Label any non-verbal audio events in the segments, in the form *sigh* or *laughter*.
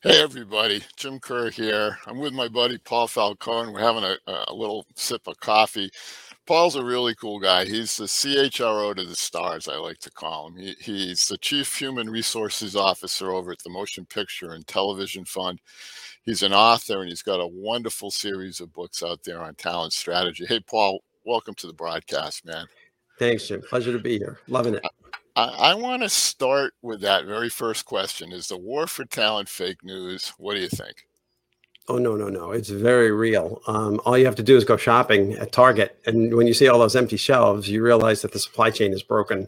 Hey, everybody. Jim Kerr here. I'm with my buddy Paul Falcone. We're having a, a little sip of coffee. Paul's a really cool guy. He's the CHRO to the stars, I like to call him. He, he's the Chief Human Resources Officer over at the Motion Picture and Television Fund. He's an author and he's got a wonderful series of books out there on talent strategy. Hey, Paul, welcome to the broadcast, man. Thanks, Jim. Pleasure to be here. Loving it. Uh, I, I want to start with that very first question. Is the war for talent fake news? What do you think? Oh no, no, no! It's very real. Um, all you have to do is go shopping at Target, and when you see all those empty shelves, you realize that the supply chain is broken.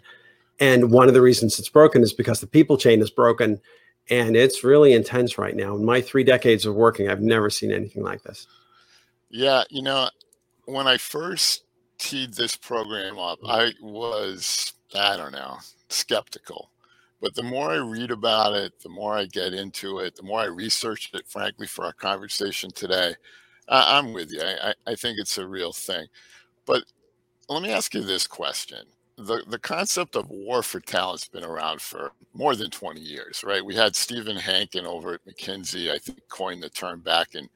And one of the reasons it's broken is because the people chain is broken, and it's really intense right now. In my three decades of working, I've never seen anything like this. Yeah, you know, when I first teed this program up, I was I don't know skeptical. But the more I read about it, the more I get into it, the more I research it, frankly, for our conversation today, I, am with you. I, I think it's a real thing. But let me ask you this question. The, the concept of war for talent's been around for more than 20 years, right? We had Steven Hankin over at McKinsey, I think, coined the term back in,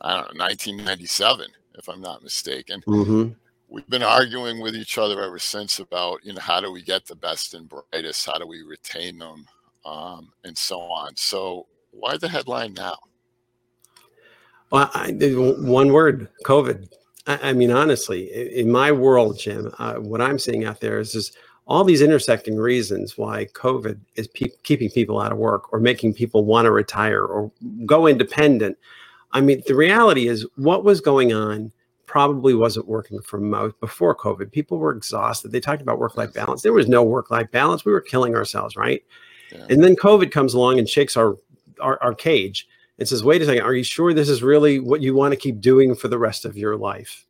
I don't know, 1997, if I'm not mistaken. Mm-hmm we've been arguing with each other ever since about you know how do we get the best and brightest? How do we retain them? Um, and so on. So why the headline now? Well I, one word covid. I, I, mean honestly in my world jim uh, what i'm seeing out there is just all these intersecting reasons why covid is pe- keeping people out of work or making people want to retire or go independent. I mean the reality is what was going on probably wasn't working for most uh, before COVID. People were exhausted. They talked about work life balance. There was no work life balance. We were killing ourselves, right? Yeah. And then COVID comes along and shakes our, our, our cage and says, "Wait a second. Are you sure this is really what you want to keep doing for the rest of your life?"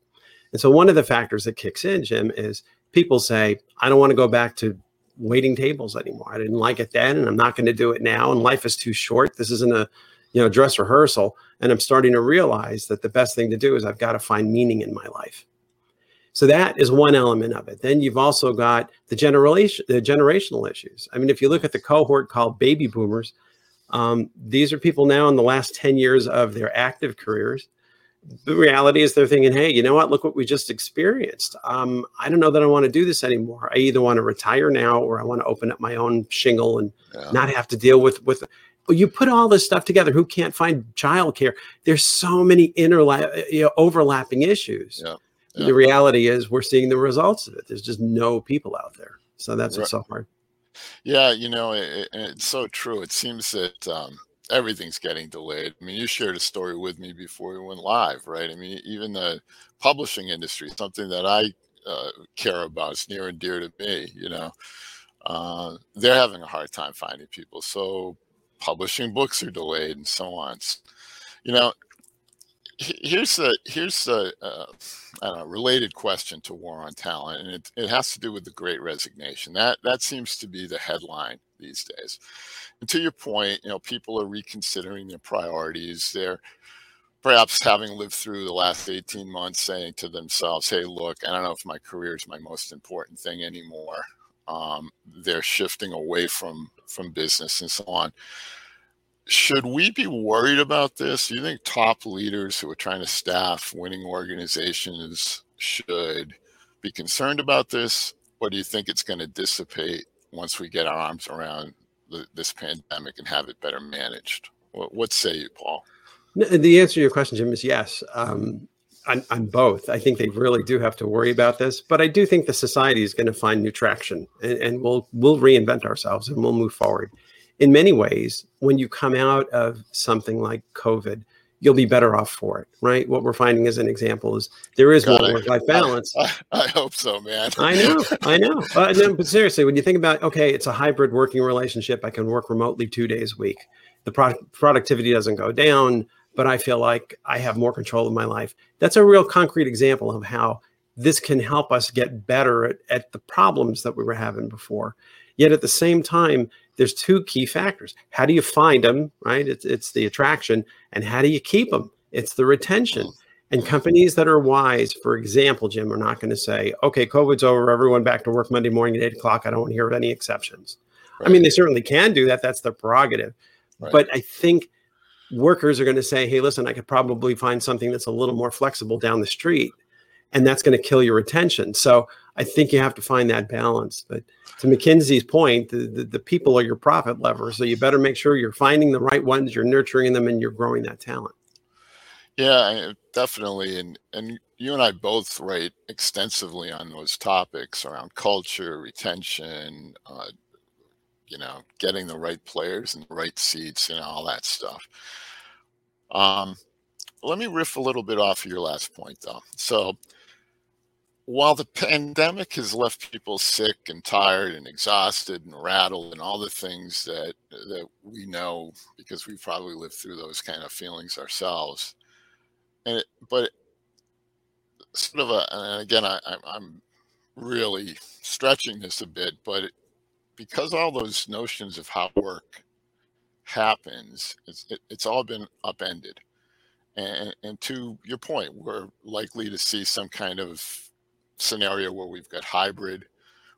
And so one of the factors that kicks in, Jim, is people say, "I don't want to go back to waiting tables anymore. I didn't like it then, and I'm not going to do it now. And life is too short. This isn't a you know dress rehearsal and i'm starting to realize that the best thing to do is i've got to find meaning in my life. So that is one element of it. Then you've also got the generation the generational issues. I mean if you look at the cohort called baby boomers um, these are people now in the last 10 years of their active careers. The reality is they're thinking hey you know what? Look what we just experienced. Um, i don't know that i want to do this anymore. I either want to retire now or i want to open up my own shingle and yeah. not have to deal with with you put all this stuff together who can't find childcare? There's so many interla- you know, overlapping issues. Yeah. Yeah. the reality is we're seeing the results of it. There's just no people out there. So that's right. what's so hard. Yeah you know it, it's so true. It seems that um, everything's getting delayed. I mean you shared a story with me before we went live right? I mean even the publishing industry something that i uh, care about it's near and dear to me you know? Uh, they're having a hard time finding people. So publishing books are delayed and so on. You know, here's the here's the uh, know, related question to war on talent, and it, it has to do with the Great Resignation. That that seems to be the headline these days. And to your point, you know, people are reconsidering their priorities. They're perhaps having lived through the last 18 months saying to themselves, hey, look, I don't know if my career is my most important thing anymore. Um, they're shifting away from from business and so on. Should we be worried about this? Do you think top leaders who are trying to staff winning organizations should be concerned about this, or do you think it's going to dissipate once we get our arms around the, this pandemic and have it better managed? What, what say you, Paul? The answer to your question, Jim, is yes. Um, on, on, both. I think they really do have to worry about this, but I do think the society is going to find new traction, and, and we'll we'll reinvent ourselves and we'll move forward. In many ways, when you come out of something like COVID, you'll be better off for it, right? What we're finding as an example is there is God, more work-life balance. I, I, hope so, man. I know, I know. Uh, no, but seriously, when you think about okay, it's a hybrid working relationship. I can work remotely two days a week. The product productivity doesn't go down but I feel like I have more control of my life. That's a real concrete example of how this can help us get better at, at the problems that we were having before. Yet at the same time, there's two key factors. How do you find them, right? It's, it's the attraction. And how do you keep them? It's the retention. And companies that are wise, for example, Jim, are not going to say, okay, COVID's over, everyone back to work Monday morning at eight o'clock. I don't want to hear of any exceptions. Right. I mean, they certainly can do that. That's their prerogative. Right. But I think workers are going to say, hey, listen, I could probably find something that's a little more flexible down the street. And that's going to kill your retention. So I think you have to find that balance. But to McKinsey's point, the, the, the people are your profit lever. So you better make sure you're finding the right ones, you're nurturing them, and you're growing that talent. Yeah, definitely. And and you and I both write extensively on those topics around culture, retention, uh, you know, getting the right players and the right seats, and all that stuff. Um, let me riff a little bit off of your last point, though. So, while the pandemic has left people sick and tired and exhausted and rattled and all the things that that we know because we've probably lived through those kind of feelings ourselves, and it, but sort of a and again I, I'm really stretching this a bit, but it, because all those notions of how work happens, it's, it, it's all been upended. And, and to your point, we're likely to see some kind of scenario where we've got hybrid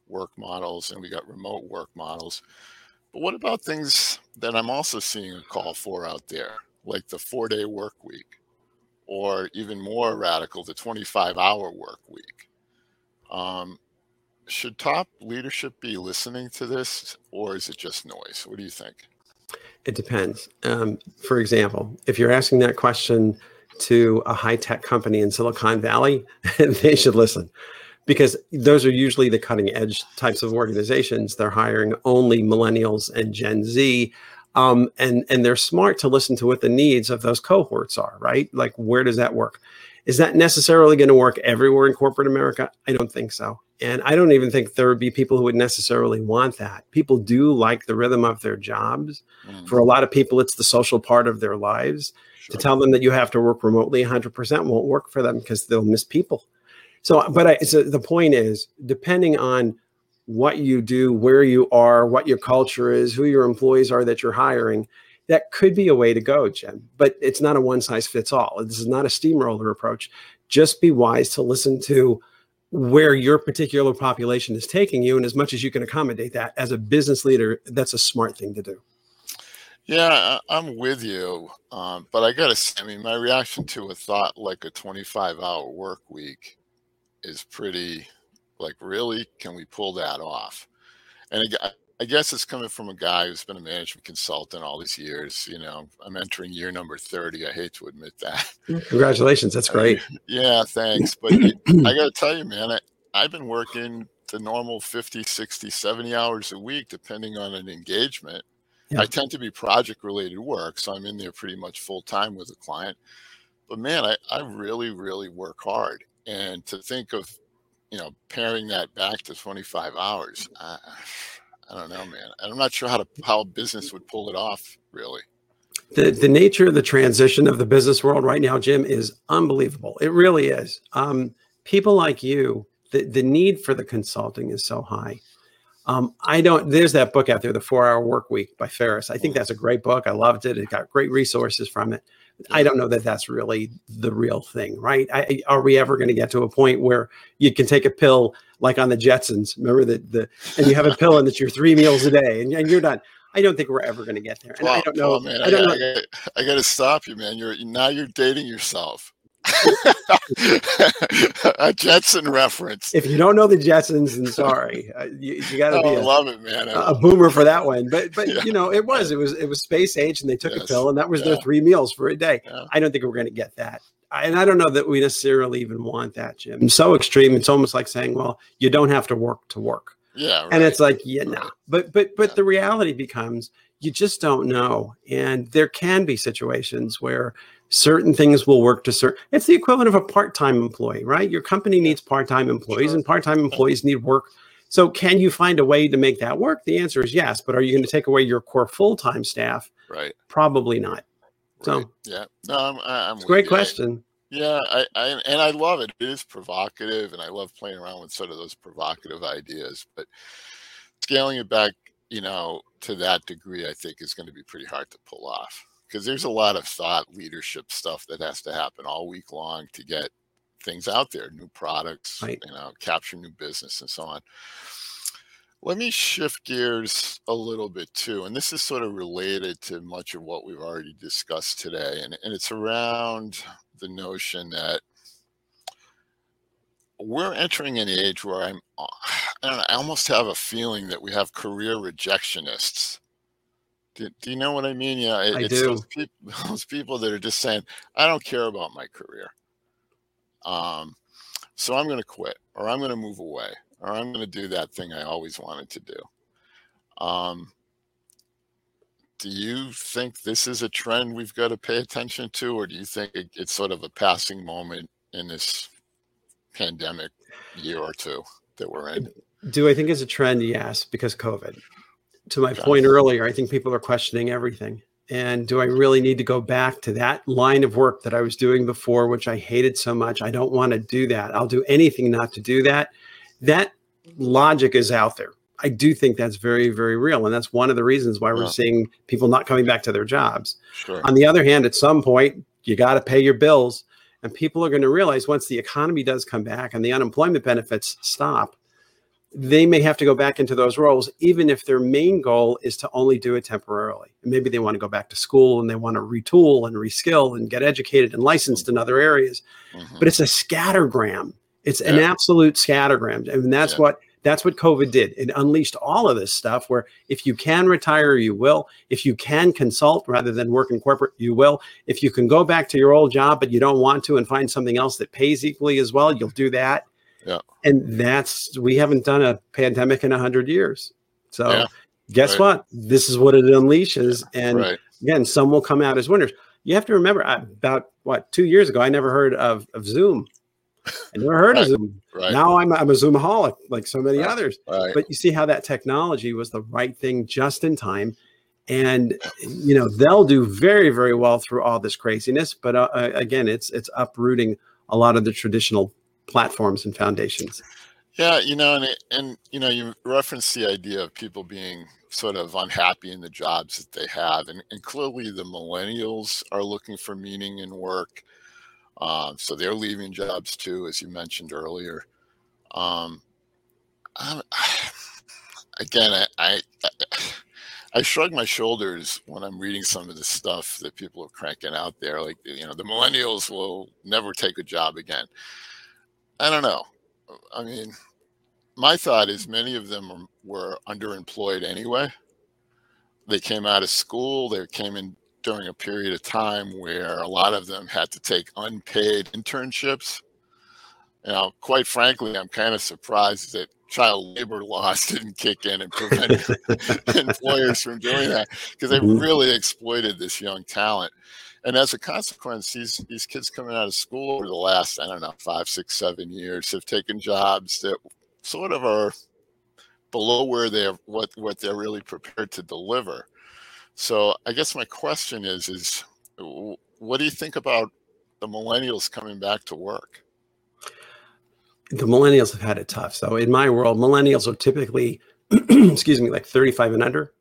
work models and we got remote work models. But what about things that I'm also seeing a call for out there, like the four day work week, or even more radical, the 25 hour work week? Um, should top leadership be listening to this or is it just noise? What do you think? It depends. Um, for example, if you're asking that question to a high tech company in Silicon Valley, *laughs* they should listen because those are usually the cutting edge types of organizations. They're hiring only millennials and Gen Z. Um, and and they're smart to listen to what the needs of those cohorts are, right? Like, where does that work? Is that necessarily going to work everywhere in corporate America? I don't think so. And I don't even think there would be people who would necessarily want that. People do like the rhythm of their jobs. Mm-hmm. For a lot of people, it's the social part of their lives. Sure. To tell them that you have to work remotely 100% won't work for them because they'll miss people. So, but I, so the point is, depending on what you do, where you are, what your culture is, who your employees are that you're hiring, that could be a way to go, Jim. But it's not a one size fits all. This is not a steamroller approach. Just be wise to listen to where your particular population is taking you and as much as you can accommodate that as a business leader that's a smart thing to do. Yeah i'm with you um, but i gotta say i mean my reaction to a thought like a 25 hour work week is pretty like really can we pull that off? And I guess it's coming from a guy who's been a management consultant all these years. You know, I'm entering year number 30. I hate to admit that. Mm, congratulations. That's *laughs* great. yeah, thanks. But I got to tell you, man, I, I've been working the normal 50, 60, 70 hours a week, depending on an engagement. Yeah. I tend to be project related work, so I'm in there pretty much full time with a client. But man, I, I really, really work hard. And to think of, you know, pairing that back to 25 hours, I, I don't know, man. I'm not sure how to how business would pull it off, really. The the nature of the transition of the business world right now, Jim, is unbelievable. It really is. Um, people like you, the the need for the consulting is so high. Um, I don't. There's that book out there, The Four Hour Work Week by Ferriss. I think mm. that's a great book. I loved it. It got great resources from it. I don't know that that's really the real thing, right? I, are we ever going to get to a point where you can take a pill like on the Jetsons? Remember that the and you have a pill and it's your three meals a day and, and you're done. I don't think we're ever going to get there. And well, I don't know. Well, man, I, don't I, know. I got to stop you, man. You're now you're dating yourself. *laughs* a Jetson reference. If you don't know the Jetsons, then sorry, uh, you, you got to oh, be. I love it, man. A, boomer for that one. But but yeah. you know, it was it was it was space age, and they took yes. a pill, and that was yeah. their three meals for a day. Yeah. I don't think we're going to get that. and I don't know that we necessarily even want that, Jim. So extreme. It's almost like saying, "Well, you don't have to work to work." Yeah. Right. And it's like, yeah, no. Nah. But but but the reality becomes you just don't know, and there can be situations where certain things will work to certain it's the equivalent of a part-time employee right? Your company needs part-time employees sure. and part-time employees need work. So can you find a way to make that work? The answer is yes but are you going to take away your core full-time staff? Right. Probably not. So right. yeah. No i'm, I'm it's a great you. question. yeah I, I and i love it. It is provocative and i love playing around with sort of those provocative ideas but scaling it back you know to that degree i think is going to be pretty hard to pull off because there's a lot of thought leadership stuff that has to happen all week long to get things out there, new products, right. you know, capture new business and so on. Let me shift gears a little bit too. And this is sort of related to much of what we've already discussed today. And, and it's around the notion that we're entering an age where I'm, I, I almost have a feeling that we have career rejectionists. Do, do you know what I mean? Yeah, it, I it's do. Those, people, *laughs* those people that are just saying, I don't care about my career. Um, so I'm going to quit or I'm going to move away or I'm going to do that thing I always wanted to do. Um, do you think this is a trend we've got to pay attention to, or do you think it, it's sort of a passing moment in this pandemic year or two that we're in? Do I think it's a trend? Yes, because COVID. To my point earlier, I think people are questioning everything. And do I really need to go back to that line of work that I was doing before, which I hated so much? I don't want to do that. I'll do anything not to do that that logic is out there. I do think that's very, very real. And that's one of the reasons why we're yeah. seeing people not coming back to their jobs. Sure. On the other hand, at some point, you got to pay your bills. And people are going to realize once the economy does come back and the unemployment benefits stop, they may have to go back into those roles, even if their main goal is to only do it temporarily. And maybe they want to go back to school and they want to retool and reskill and get educated and licensed in other areas. Mm-hmm. But it's a scattergram it's yeah. an absolute scattergram. I mean, that's yeah. what that's what COVID did. It unleashed all of this stuff where if you can retire, you will. If you can consult rather than work in corporate, you will. If you can go back to your old job, but you don't want to and find something else that pays equally as well, you'll do that. Yeah. And that's, we haven't done a pandemic in a hundred years. So yeah. guess right. what? This is what it unleashes. And right. again, some will come out as winners. You have to remember about what, two years ago, I never heard of, of Zoom. I never heard right, of Zoom. Right. Now I'm, I'm a Zoomaholic like so many others. But you see how that technology was the right thing just in time. And you know they'll do very very well through all this craziness. But uh, uh, again, it's it's uprooting a lot of the traditional platforms and foundations. Yeah, you know, and and you know, you referenced the idea of people being sort of unhappy in the jobs that they have, and, and clearly the millennials are looking for meaning in work. Um, so they're leaving jobs too, as you mentioned earlier. Um, *sighs* again, I, I, I shrug my shoulders when I'm reading some of the stuff that people are cranking out there. Like, you know, the millennials will never take a job again. I don't know. I mean, my thought is many of them were underemployed anyway. They came out of school, they came in during a period of time where a lot of them had to take unpaid internships. You know, quite frankly, I'm kind of surprised that child labor *laughs* laws didn't kick in and prevent *laughs* employers from doing that because they mm-hmm. really exploited this young talent. And as a consequence, these these kids coming out of school over the last I don't know five, six, seven years have taken jobs that sort of are below where they're what what they're really prepared to deliver. So I guess my question is is what do you think about the millennials coming back to work? The millennials have had it tough. So in my world, millennials are typically, *clears throat* excuse me, like 35 and under.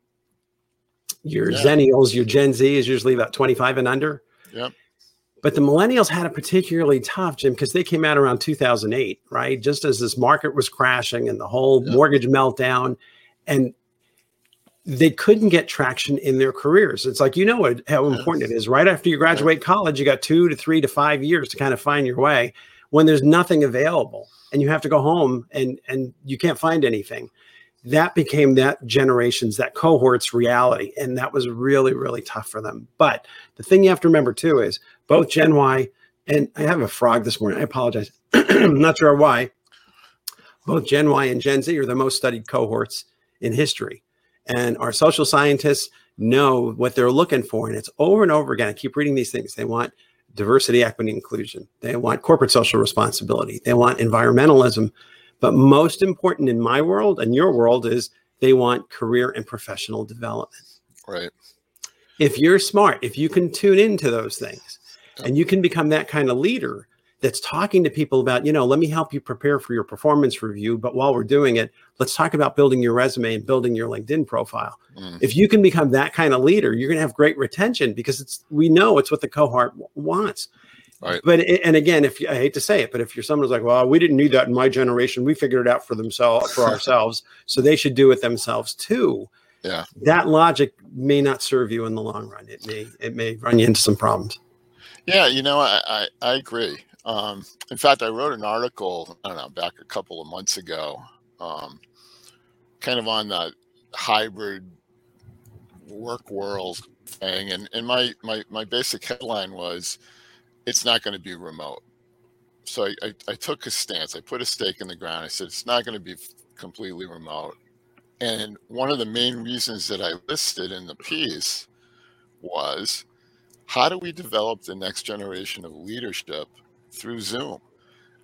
Your yeah. Zennials, your Gen Z is usually about 25 and under. Yep. But the millennials had a particularly tough, Jim, because they came out around 2008, right? Just as this market was crashing and the whole yep. mortgage meltdown. And they couldn't get traction in their careers. It's like, you know what, how important it is. Right after you graduate college, you got two to three to five years to kind of find your way when there's nothing available and you have to go home and, and you can't find anything. That became that generation's, that cohort's reality. And that was really, really tough for them. But the thing you have to remember too is both Gen Y and I have a frog this morning. I apologize. *clears throat* I'm not sure why. Both Gen Y and Gen Z are the most studied cohorts in history and our social scientists know what they're looking for. And it's over and over again. I keep reading these things. They want diversity, equity, inclusion. They want corporate social responsibility. They want environmentalism. But most important in my world and your world is they want career and professional development. Right. If you're smart, if you can tune into those things and you can become that kind of leader, that's talking to people about, you know, let me help you prepare for your performance review. But while we're doing it, let's talk about building your resume and building your LinkedIn profile. Mm. If you can become that kind of leader, you're going to have great retention because it's we know it's what the cohort wants. Right. But and again, if I hate to say it, but if you're someone who's like, well, we didn't need that in my generation, we figured it out for themselves for *laughs* ourselves, so they should do it themselves too. Yeah. That logic may not serve you in the long run. It may it may run you into some problems. Yeah, you know, I I, I agree. Um, in fact, I wrote an article, I don't know, back a couple of months ago, um, kind of on the hybrid work world thing. And, and my, my, my basic headline was it's not going to be remote. So I, I, I took a stance. I put a stake in the ground. I said it's not going to be completely remote. And one of the main reasons that I listed in the piece was how do we develop the next generation of leadership through Zoom?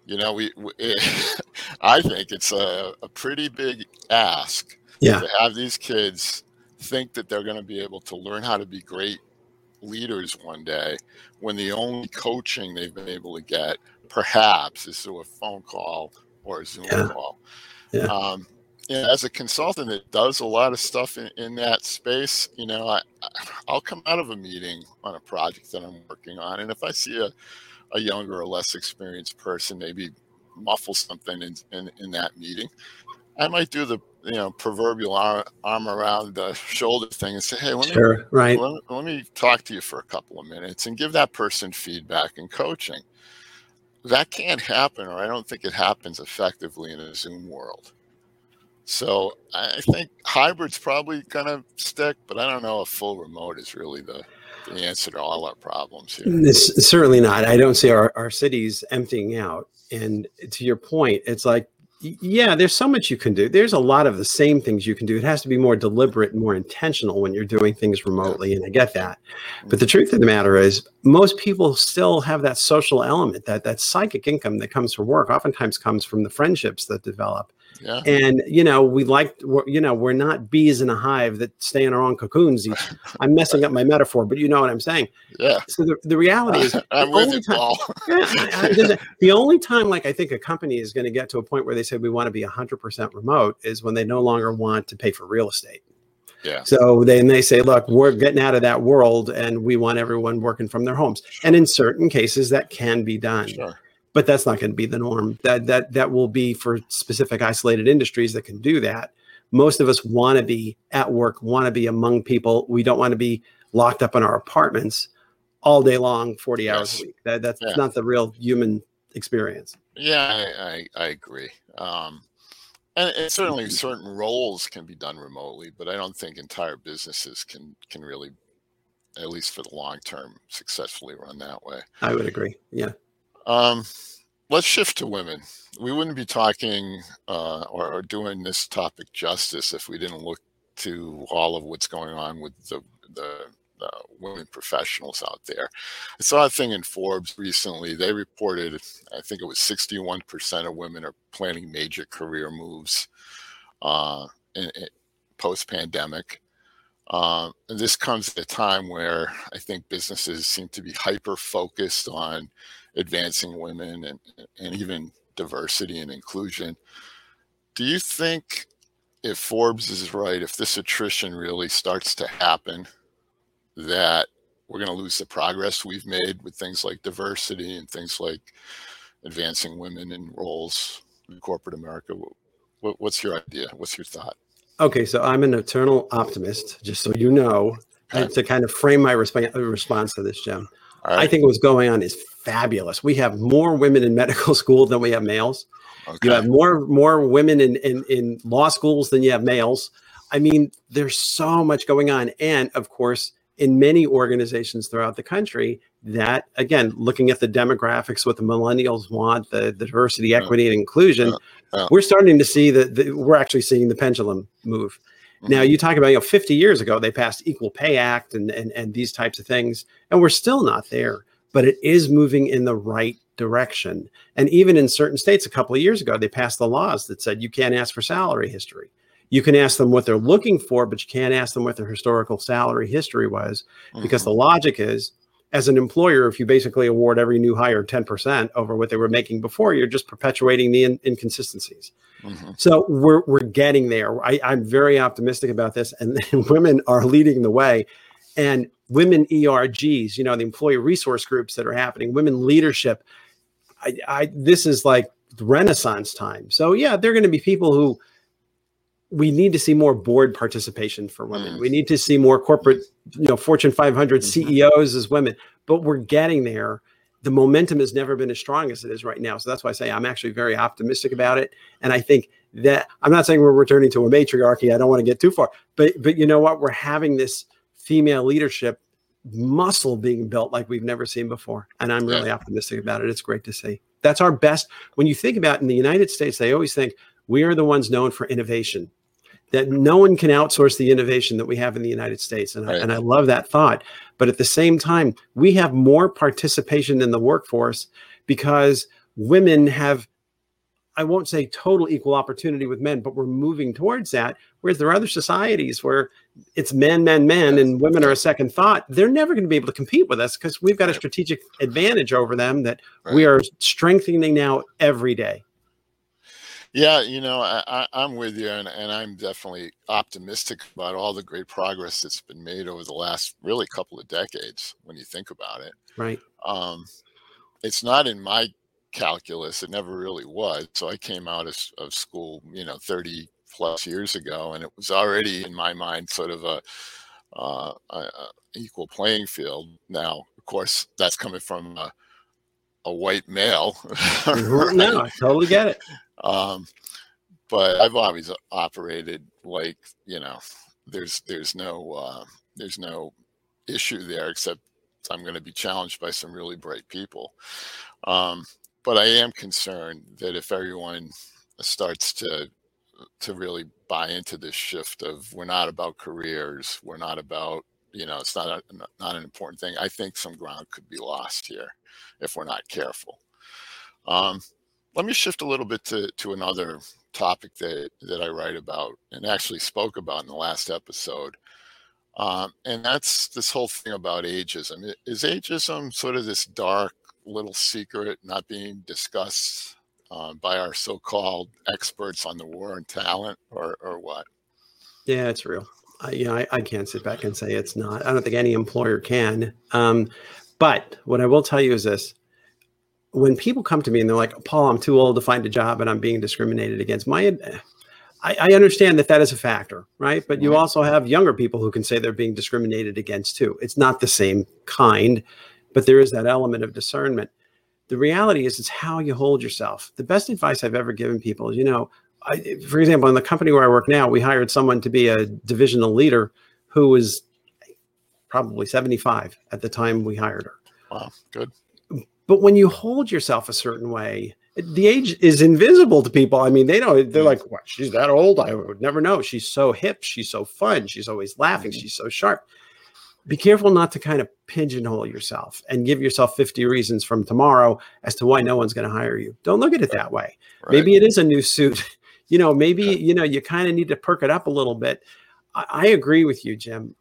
You know, we, we *laughs* I think it's a, a pretty big ask Yeah. to have these kids think that they're going to be able to learn how to be great leaders one day when the only coaching they've been able to get perhaps is through a phone call or a Zoom Yeah. call. Yeah. Um, as a consultant that does a lot of stuff in, in that space, you know, I, I- I'll come out of a meeting on a project that I'm working on, and if I see a, a younger or less experienced person maybe muffle something in, in, in that meeting, I might do the you know proverbial arm, arm around the shoulder thing and say, hey, let me Sure. Right. let, let me talk to you for a couple of minutes and give that person feedback and coaching. That can't happen, or I don't think it happens effectively in a Zoom world. So I think hybrid's probably going to stick, but I don't know if full remote is really the, the answer to all our problems here. This, certainly not. I don't see our, our cities emptying out. And to your point, it's like, yeah, there's so much you can do. There's a lot of the same things you can do. It has to be more deliberate and more intentional when you're doing things remotely. And I get that. But the mm-hmm. truth of the matter is, most people still have that social element, that that psychic income that comes from work, oftentimes comes from the friendships that develop. Yeah. And you know, we like, we're, you know, we're not bees in a hive that stay in our own cocoons. Each, *laughs* I'm messing up my metaphor, but you know what I'm saying. Yeah. So the, the reality is, *laughs* I'm the with only you, time- Paul. *laughs* yeah, I- I the only time, like I think a company is going to get to a point where they say we want to be 100% remote is when they no longer want to pay for real estate. Yeah. So then they say, look, we're getting out of that world and we want everyone working from their homes. And in certain cases, that can be done, Sure. But that's not going to be the norm. That that that will be for specific isolated industries that can do that. Most of us want to be at work, want to be among people. We don't want to be locked up in our apartments all day long, 40 hours a week. That, that's Yeah. not the real human experience. Yeah, I, I, I agree. Um, and, and certainly certain roles can be done remotely, but I don't think entire businesses can can really, at least for the long term, successfully run that way. I would agree. Yeah. Um, let's shift to women. We wouldn't be talking uh, or, doing this topic justice if we didn't look to all of what's going on with the the uh, women professionals out there. I saw a thing in Forbes recently. They reported, I think it was 61% of women are planning major career moves uh, post pandemic. Um, and this comes at a time where I think businesses seem to be hyper focused on advancing women and, and even diversity and inclusion. Do you think if Forbes is right, if this attrition really starts to happen, that we're going to lose the progress we've made with things like diversity and things like advancing women in roles in corporate America? What, what's your idea? What's your thought? Okay. So I'm an eternal optimist, just so you know, Okay. to kind of frame my resp- response to this, Jim. All I think what's going on is fabulous. We have more women in medical *laughs* school than we have males. okay. You have more more women in, in in law schools than you have males. I mean, there's so much going on, and of course, in many organizations throughout the country, that again, looking at the demographics, what the millennials want, the, the diversity, Yeah. equity, and inclusion, Yeah. Yeah. we're starting to see that we're actually seeing the pendulum move. Now Mhm. you talk about you know 50 years ago they passed Equal Pay Act and and and these types of things, and we're still not there, but it is moving in the right direction. And even in certain states, a couple of years ago, they passed the laws that said you can't ask for salary history. You can ask them what they're looking for, but you can't ask them what their historical salary history was, because Mhm. the logic is, as an employer, if you basically award every new hire 10% over what they were making before, you're just perpetuating the in- inconsistencies. Mhm. So we're we're getting there. I, I'm very optimistic about this, and, and *laughs* women are leading the way. And women ERGs, you know, the employee resource groups that are happening, women leadership. I, I this is like renaissance time. So yeah, there are going to be people who we need to see more board participation for women. Mm. We need to see more corporate, you know, Fortune 500 mm-hmm. CEOs as women. But we're getting there. The momentum has never been as strong as it is right now. So that's why I say I'm actually very optimistic about it. And I think that I'm not saying we're returning to a matriarchy. I don't want to get too far, but but you know what? We're having this female leadership muscle being built like we've never seen before. And I'm really yeah. optimistic about it. It's great to see. That's our best. When you think about in the United States, they always think we are the ones known for innovation, that no one can outsource the innovation that we have in the United States. And, right. I, and I love that thought. But at the same time, we have more participation in the workforce because women have I won't say total equal opportunity with men, but we're moving towards that. Whereas there are other societies where it's men, men, men, and women are a second thought. They're never going to be able to compete with us because we've got a strategic advantage over them that right. we are strengthening now every day. Yeah, you know, I, am with you, and, and I'm definitely optimistic about all the great progress that's been made over the last really couple of decades when you think about it. Right. Um, it's not in my calculus. It never really was. So I came out of, of school, you know, 30 plus years ago, and it was already in my mind sort of a, uh, a, a equal playing field. Now, of course, that's coming from a, a white male. *laughs* Mm-hmm. right? No, I totally get it. Um, but I've always operated like you know, there's there's no uh, there's no issue there except I'm going to be challenged by some really bright people. Um, but I am concerned that if everyone starts to to really buy into this shift of we're not about careers, we're not about you know it's not a, not an important thing. I think some ground could be lost here if we're not careful. Um, let me shift a little bit to to another topic that that I write about and actually spoke about in the last episode. Um, and that's this whole thing about ageism. Is ageism sort of this dark little secret not being discussed uh, by our so-called experts on the war on talent, or or what? Yeah, it's real. I, you know, I, I can't sit back and say it's not. I don't think any employer can. Um, but what I will tell you is this: when people come to me and they're like, "Paul, I'm too old to find a job and I'm being discriminated against," my I, I understand that that is a factor, right? But you also have younger people who can say they're being discriminated against too. It's not the same kind but there is that element of discernment. The reality is, it's how you hold yourself. The best advice I've ever given people is, you know, I, for example, in the company where I work now, we hired someone to be a divisional leader who was probably 75 at the time we hired her. Wow, good. But when you hold yourself a certain way, the age is invisible to people. I mean, they don't, they're like, what? She's that old. I would never know. She's so hip. She's so fun. She's always laughing. Mm-hmm. She's so sharp be careful not to kind of pigeonhole yourself and give yourself 50 reasons from tomorrow as to why no one's going to hire you. Don't look at it that way. Right. Maybe it is a new suit. *laughs* You know, maybe, yeah. you know, you kind of need to perk it up a little bit. I, I agree with you, Jim.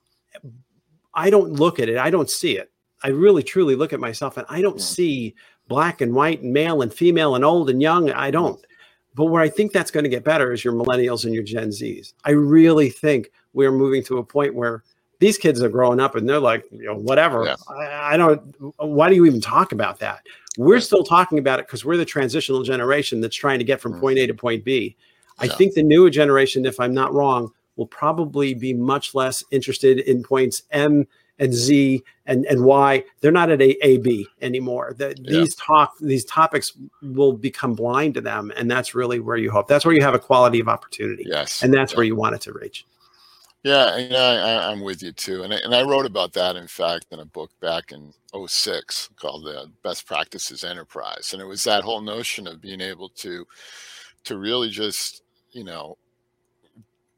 I don't look at it. I don't see it. I really truly look at myself and I don't yeah. see black and white and male and female and old and young. I mm-hmm. don't. But where I think that's going to get better is your millennials and your Gen Zs. I really think we're moving to a point where these kids are growing up and they're like, you know, whatever. Yeah. I, I, don't. Why do you even talk about that? We're still talking about it because we're the transitional generation that's trying to get from mm. point A to point B. Yeah. I think the newer generation, if I'm not wrong, will probably be much less interested in points M and Z and and Y. They're not at a A B anymore. The, yeah. These talk these topics will become blind to them, and that's really where you hope. That's where you have a quality of opportunity. Yes, and that's where you want it to reach. Yeah, I, am with you too, and I, and I wrote about that in fact in a book back in 06 called the Best Practices Enterprise, and it was that whole notion of being able to to really just you know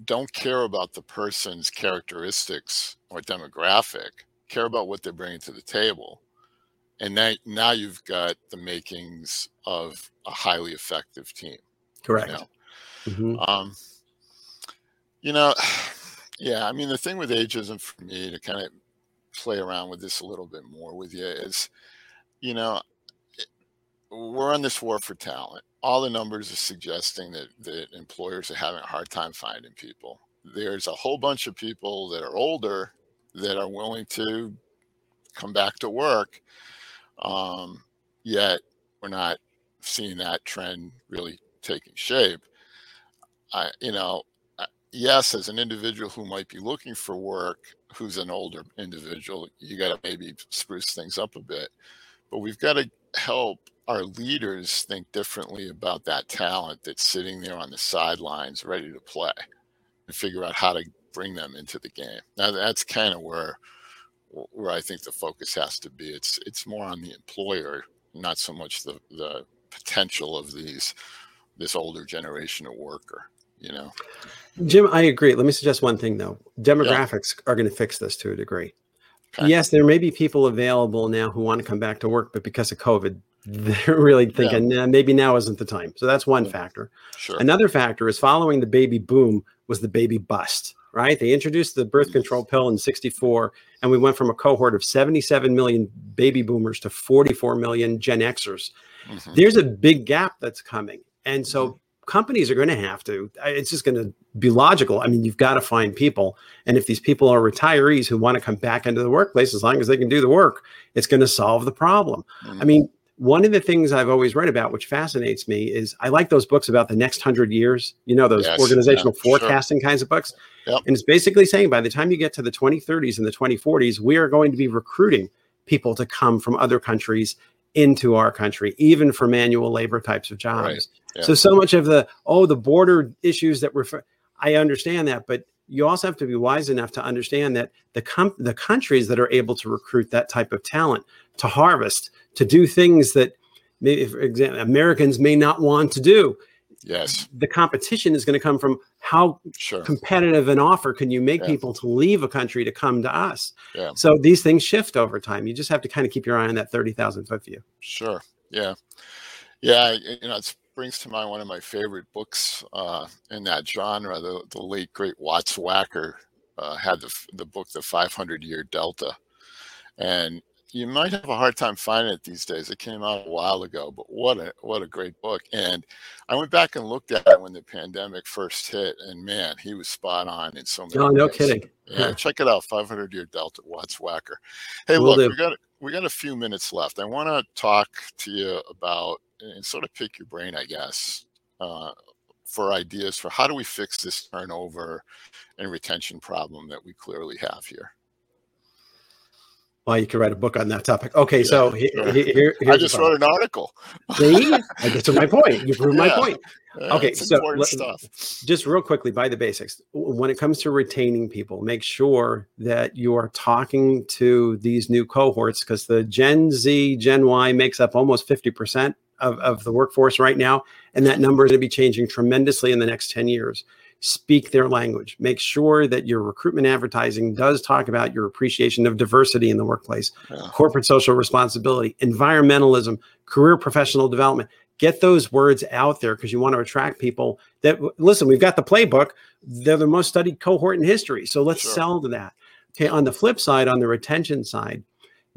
don't care about the person's characteristics or demographic, care about what they're bringing to the table, and now now you've got the makings of a highly effective team. Correct. You know, mm-hmm. um, you know yeah, I mean, the thing with ageism for me to kind of play around with this a little bit more with you is, you know, we're on this war for talent. All the numbers are suggesting that, that employers are having a hard time finding people. There's a whole bunch of people that are older that are willing to come back to work. Um, yet we're not seeing that trend really taking shape. I, you know, yes, as an individual who might be looking for work, who's an older individual, you got to maybe spruce things up a bit. But we've got to help our leaders think differently about that talent that's sitting there on the sidelines ready to play and figure out how to bring them into the game. Now that's kind of where where I think the focus has to be. It's it's more on the employer, not so much the the potential of these this older generation of worker you know jim i agree let me suggest one thing though demographics yeah. are going to fix this to a degree okay. yes there may be people available now who want to come back to work but because of covid *laughs* they're really thinking yeah. nah, maybe now isn't the time so that's one yeah. factor sure. another factor is following the baby boom was the baby bust right they introduced the birth control pill in 64 and we went from a cohort of 77 million baby boomers to 44 million gen xers mm-hmm. there's a big gap that's coming and so mm-hmm companies are going to have to it's just going to be logical i mean you've got to find people and if these people are retirees who want to come back into the workplace as long as they can do the work it's going to solve the problem mm-hmm. i mean one of the things i've always read about which fascinates me is i like those books about the next 100 years you know those yes, organizational yeah, forecasting sure. kinds of books yep. and it's basically saying by the time you get to the 2030s and the 2040s we are going to be recruiting people to come from other countries into our country, even for manual labor types of jobs. Right. Yeah. So, so much of the, oh, the border issues that refer, I understand that, but you also have to be wise enough to understand that the com- the countries that are able to recruit that type of talent to harvest to do things that maybe, for example, Americans may not want to do Yes. The competition is going to come from how sure. competitive an offer can you make yeah. people to leave a country to come to us. Yeah. So these things shift over time. You just have to kind of keep your eye on that 30,000 foot view. Sure. Yeah. Yeah. You know, it brings to mind one of my favorite books uh, in that genre. The, the late, great Watts Wacker uh, had the, the book, The 500 Year Delta. And you might have a hard time finding it these days. It came out a while ago, but what a what a great book! And I went back and looked at it when the pandemic first hit, and man, he was spot on in so many. Oh, no kidding! Yeah, *laughs* check it out. 500 year Delta Watts Wacker. Hey, Will look, do. we got we got a few minutes left. I want to talk to you about and sort of pick your brain, I guess, uh, for ideas for how do we fix this turnover and retention problem that we clearly have here. Well, you could write a book on that topic. Okay, yeah, so sure. here, I just wrote an article. See, *laughs* I get to my point. You proved yeah. my point. okay, so just real quickly, by the basics. When it comes to retaining people, make sure that you are talking to these new cohorts because the Gen Z, Gen Y makes up almost fifty percent of, of the workforce right now, and that number is going to be changing tremendously in the next ten years speak their language. Make sure that your recruitment advertising does talk about your appreciation of diversity in the workplace, yeah. corporate social responsibility, environmentalism, career professional development. Get those words out there because you want to attract people that listen, we've got the playbook. They're the most studied cohort in history. So let's sure. sell to that. Okay. On the flip side, on the retention side,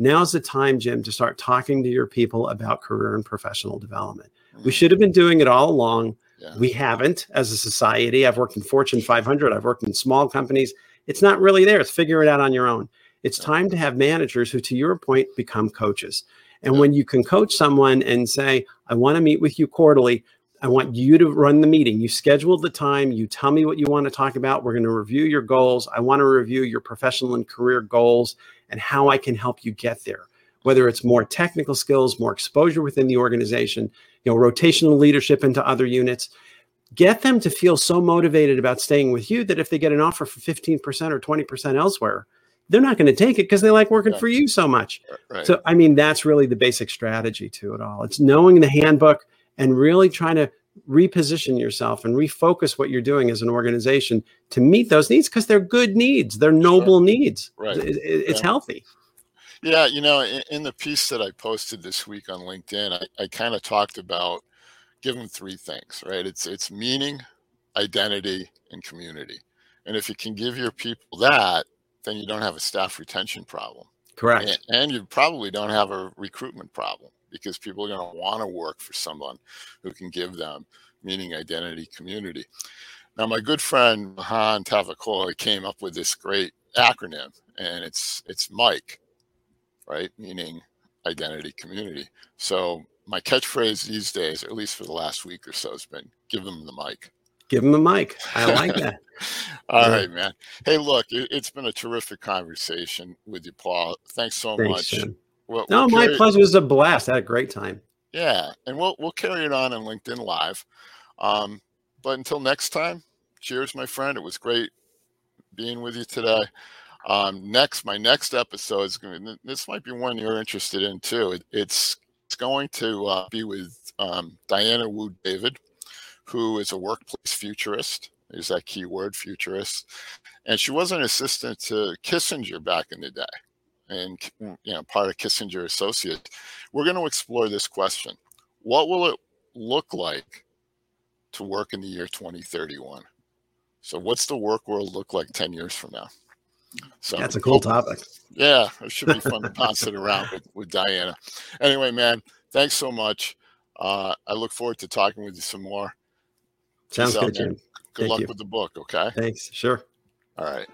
now's the time, Jim, to start talking to your people about career and professional development. Mm-hmm. We mm. should have been doing it all along yeah. We haven't as a society. I've worked in Fortune 500, I've worked in small companies. It's not really there. It's figure it out on your own. It's yeah. time to have managers who, to your point, become coaches. And yeah. when you can coach someone and say, I want to meet with you quarterly, I want you to run the meeting. You schedule the time. You tell me what you want to talk about. We're going to review your goals. I want to review your professional and career goals and how I can help you get there. Whether it's more technical skills, more exposure within the organization, you know, rotational leadership into other units. Get them to feel so motivated about staying with you that if they get an offer for 15% or 20% elsewhere, they're not going to take it because they like working yeah. for you so much. Right. So, I mean, that's really the basic strategy to it all. It's knowing the handbook and really trying to reposition yourself and refocus what you're doing as an organization to meet those needs because they're good needs. They're noble sure. needs. Right. It, it, it's yeah. healthy. Yeah, you know, in, in, the piece that I posted this week on LinkedIn, I, I kind of talked about give them three things, right? It's it's meaning, identity, and community. And if you can give your people that, then you don't have a staff retention problem. Correct. And, and you probably don't have a recruitment problem because people are going to want to work for someone who can give them meaning, identity, community. Now, my good friend Mahan Tavakoli came up with this great acronym, and it's it's MIC, right? Meaning identity community. So my catchphrase these days, at least for the last week or so, has been "Give them the mic." Give them a mic. I *laughs* like that. All yeah. right, man. Hey, look, it, has been a terrific conversation with you, Paul. Thanks so Thanks, much. We'll, no, we'll my pleasure. It was a blast. I had a great time. Yeah, and we'll we'll carry it on on LinkedIn Live. Um, but until next time, cheers, my friend. It was great being with you today. Um, next, my next episode is going. To, this might be one you're interested in too. It, it's it's going to uh, be with um, Diana Wu David, who is a workplace futurist. Is that keyword futurist? And she was an assistant to Kissinger back in the day, and you know part of Kissinger Associates. We're going to explore this question: What will it look like to work in the year 2031? So, what's the work world look like 10 years from now? So that's a cool topic. Yeah, it should be fun to *laughs* pass it around with, with Diana. Anyway, man, thanks so much. Uh, I look forward to talking with you some more. Sounds good, Jim. Good Thank luck you. with the book. Okay. Thanks. Sure. All right.